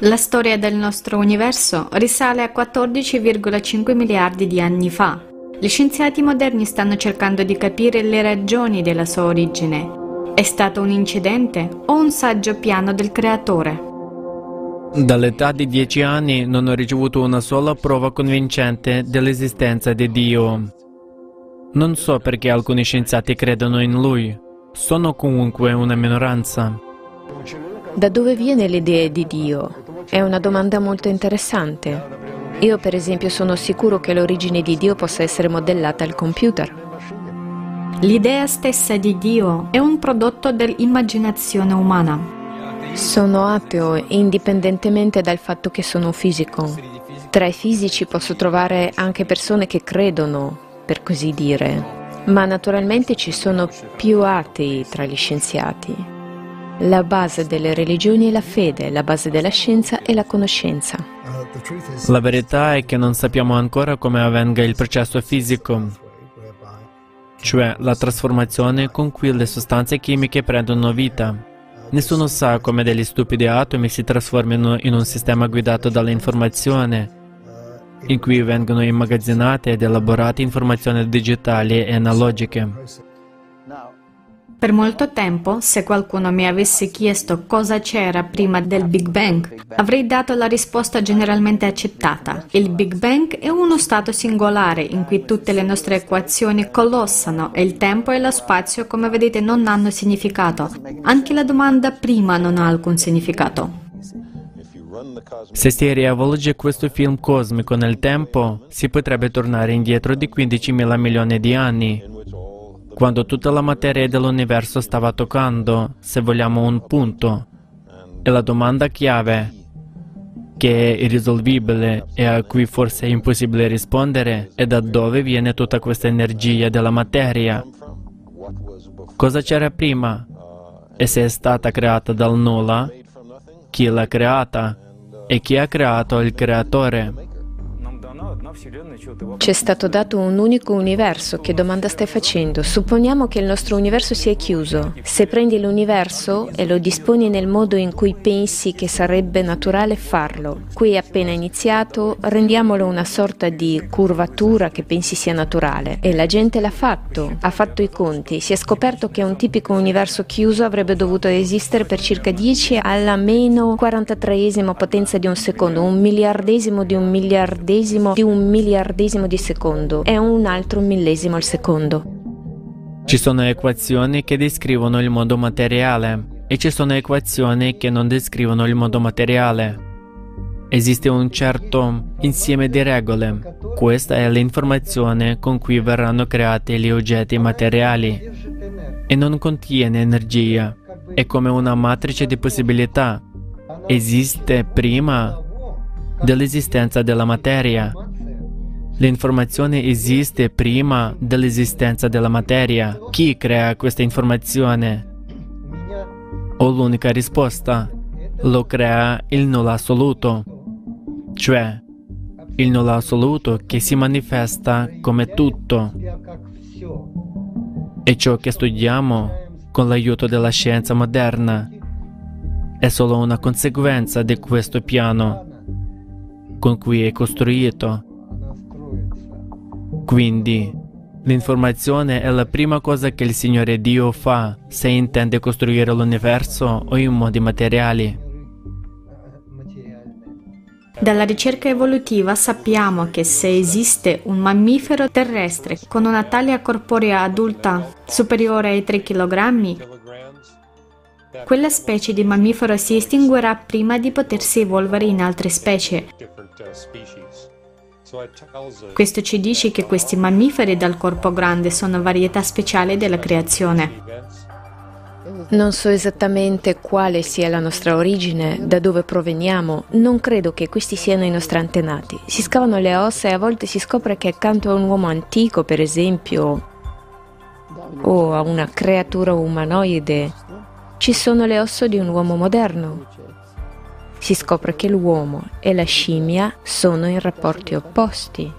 La storia del nostro universo risale a 14,5 miliardi di anni fa. Gli scienziati moderni stanno cercando di capire le ragioni della sua origine. È stato un incidente o un saggio piano del creatore? Dall'età di dieci anni non ho ricevuto una sola prova convincente dell'esistenza di Dio. Non so perché alcuni scienziati credono in Lui. Sono comunque una minoranza. Da dove viene l'idea di Dio? È una domanda molto interessante. Io per esempio sono sicuro che l'origine di Dio possa essere modellata al computer. L'idea stessa di Dio è un prodotto dell'immaginazione umana. Sono ateo indipendentemente dal fatto che sono fisico. Tra i fisici posso trovare anche persone che credono, per così dire, ma naturalmente ci sono più atei tra gli scienziati. La base delle religioni è la fede, la base della scienza è la conoscenza. La verità è che non sappiamo ancora come avvenga il processo fisico, cioè la trasformazione con cui le sostanze chimiche prendono vita. Nessuno sa come degli stupidi atomi si trasformino in un sistema guidato dall'informazione, in cui vengono immagazzinate ed elaborate informazioni digitali e analogiche. Per molto tempo, se qualcuno mi avesse chiesto cosa c'era prima del Big Bang, avrei dato la risposta generalmente accettata. Il Big Bang è uno stato singolare in cui tutte le nostre equazioni colossano e il tempo e lo spazio, come vedete, non hanno significato. Anche la domanda prima non ha alcun significato. Se si riavvolge questo film cosmico nel tempo, si potrebbe tornare indietro di 15.000 milioni di anni quando tutta la materia dell'universo stava toccando, se vogliamo, un punto. E la domanda chiave, che è irrisolvibile e a cui forse è impossibile rispondere, è da dove viene tutta questa energia della materia. Cosa c'era prima? E se è stata creata dal nulla? Chi l'ha creata? E chi ha creato il creatore? C'è stato dato un unico universo. Che domanda stai facendo? Supponiamo che il nostro universo sia chiuso. Se prendi l'universo e lo disponi nel modo in cui pensi che sarebbe naturale farlo, qui appena iniziato, rendiamolo una sorta di curvatura che pensi sia naturale. E la gente l'ha fatto, ha fatto i conti. Si è scoperto che un tipico universo chiuso avrebbe dovuto esistere per circa 10 alla meno 43esima potenza di un secondo, un miliardesimo di un miliardesimo di un miliardesimo di secondo è un altro millesimo al secondo. Ci sono equazioni che descrivono il mondo materiale e ci sono equazioni che non descrivono il mondo materiale. Esiste un certo insieme di regole. Questa è l'informazione con cui verranno creati gli oggetti materiali e non contiene energia. È come una matrice di possibilità. Esiste prima dell'esistenza della materia L'informazione esiste prima dell'esistenza della materia. Chi crea questa informazione? Ho l'unica risposta. Lo crea il nulla assoluto, cioè il nulla assoluto che si manifesta come tutto. E ciò che studiamo con l'aiuto della scienza moderna è solo una conseguenza di questo piano con cui è costruito quindi, l'informazione è la prima cosa che il Signore Dio fa se intende costruire l'universo o in modi materiali. Dalla ricerca evolutiva sappiamo che se esiste un mammifero terrestre con una taglia corporea adulta superiore ai 3 kg, quella specie di mammifero si estinguerà prima di potersi evolvere in altre specie. Questo ci dice che questi mammiferi dal corpo grande sono varietà speciali della creazione. Non so esattamente quale sia la nostra origine, da dove proveniamo, non credo che questi siano i nostri antenati. Si scavano le ossa e a volte si scopre che accanto a un uomo antico, per esempio, o a una creatura umanoide, ci sono le ossa di un uomo moderno si scopre che l'uomo e la scimmia sono in rapporti opposti.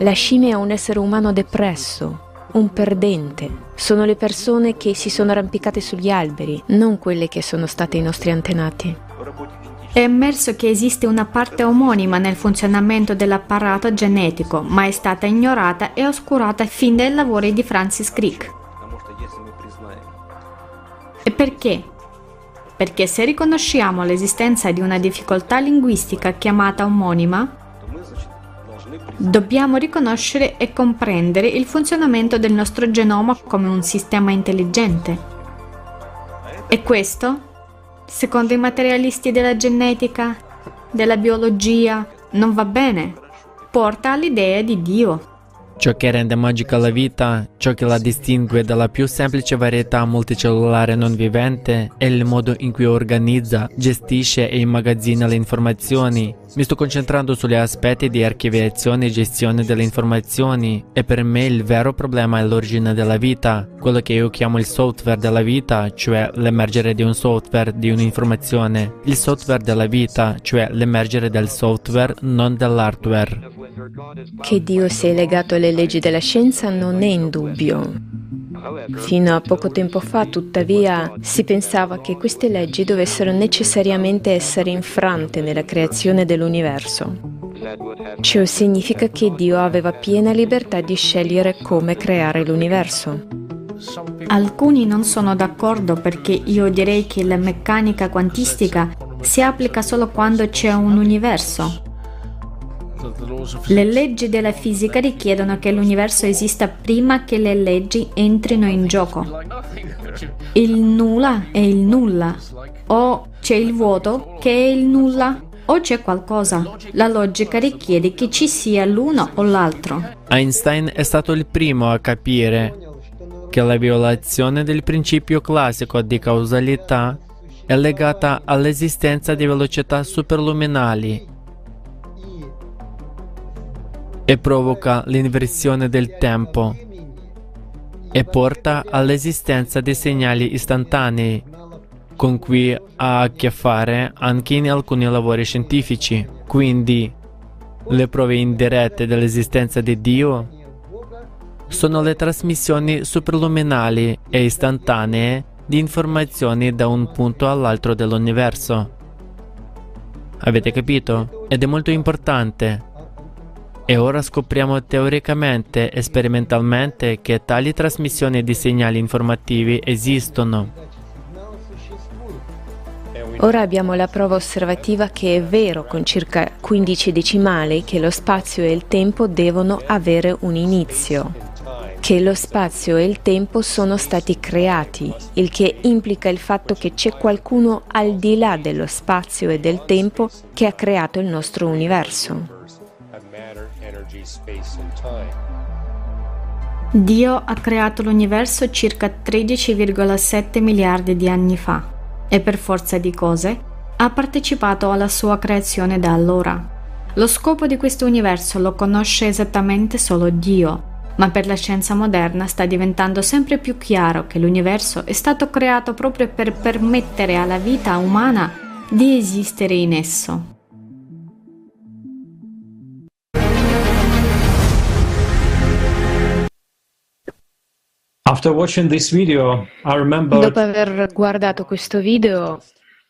La scimmia è un essere umano depresso, un perdente. Sono le persone che si sono arrampicate sugli alberi, non quelle che sono state i nostri antenati. È emerso che esiste una parte omonima nel funzionamento dell'apparato genetico, ma è stata ignorata e oscurata fin dai lavori di Francis Crick. E perché? Perché se riconosciamo l'esistenza di una difficoltà linguistica chiamata omonima, dobbiamo riconoscere e comprendere il funzionamento del nostro genoma come un sistema intelligente. E questo secondo i materialisti della genetica, della biologia, non va bene. Porta all'idea di Dio. Ciò che rende magica la vita, ciò che la distingue dalla più semplice varietà multicellulare non vivente, è il modo in cui organizza, gestisce e immagazzina le informazioni. Mi sto concentrando sugli aspetti di archiviazione e gestione delle informazioni e per me il vero problema è l'origine della vita, quello che io chiamo il software della vita, cioè l'emergere di un software, di un'informazione. Il software della vita, cioè l'emergere del software, non dell'hardware. Che Dio sia legato alle leggi della scienza non è in dubbio. Fino a poco tempo fa, tuttavia, si pensava che queste leggi dovessero necessariamente essere infrante nella creazione dell'universo. Ciò significa che Dio aveva piena libertà di scegliere come creare l'universo. Alcuni non sono d'accordo perché io direi che la meccanica quantistica si applica solo quando c'è un universo. Le leggi della fisica richiedono che l'universo esista prima che le leggi entrino in gioco. Il nulla è il nulla. O c'è il vuoto che è il nulla o c'è qualcosa. La logica richiede che ci sia l'uno o l'altro. Einstein è stato il primo a capire che la violazione del principio classico di causalità è legata all'esistenza di velocità superluminali e provoca l'inversione del tempo e porta all'esistenza di segnali istantanei con cui ha a che fare anche in alcuni lavori scientifici. Quindi le prove indirette dell'esistenza di Dio sono le trasmissioni superluminali e istantanee di informazioni da un punto all'altro dell'universo. Avete capito? Ed è molto importante e ora scopriamo teoricamente e sperimentalmente che tali trasmissioni di segnali informativi esistono. Ora abbiamo la prova osservativa che è vero con circa 15 decimali che lo spazio e il tempo devono avere un inizio, che lo spazio e il tempo sono stati creati, il che implica il fatto che c'è qualcuno al di là dello spazio e del tempo che ha creato il nostro universo. Dio ha creato l'universo circa 13,7 miliardi di anni fa e per forza di cose ha partecipato alla sua creazione da allora. Lo scopo di questo universo lo conosce esattamente solo Dio, ma per la scienza moderna sta diventando sempre più chiaro che l'universo è stato creato proprio per permettere alla vita umana di esistere in esso. Video, Dopo aver guardato questo video,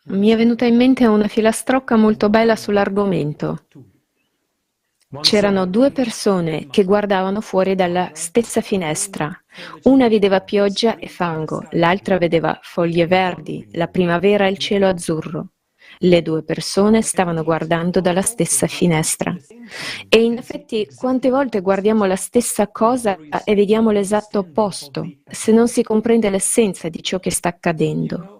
mi è venuta in mente una filastrocca molto bella sull'argomento. C'erano due persone che guardavano fuori dalla stessa finestra. Una vedeva pioggia e fango, l'altra vedeva foglie verdi, la primavera e il cielo azzurro. Le due persone stavano guardando dalla stessa finestra. E in effetti quante volte guardiamo la stessa cosa e vediamo l'esatto opposto, se non si comprende l'essenza di ciò che sta accadendo.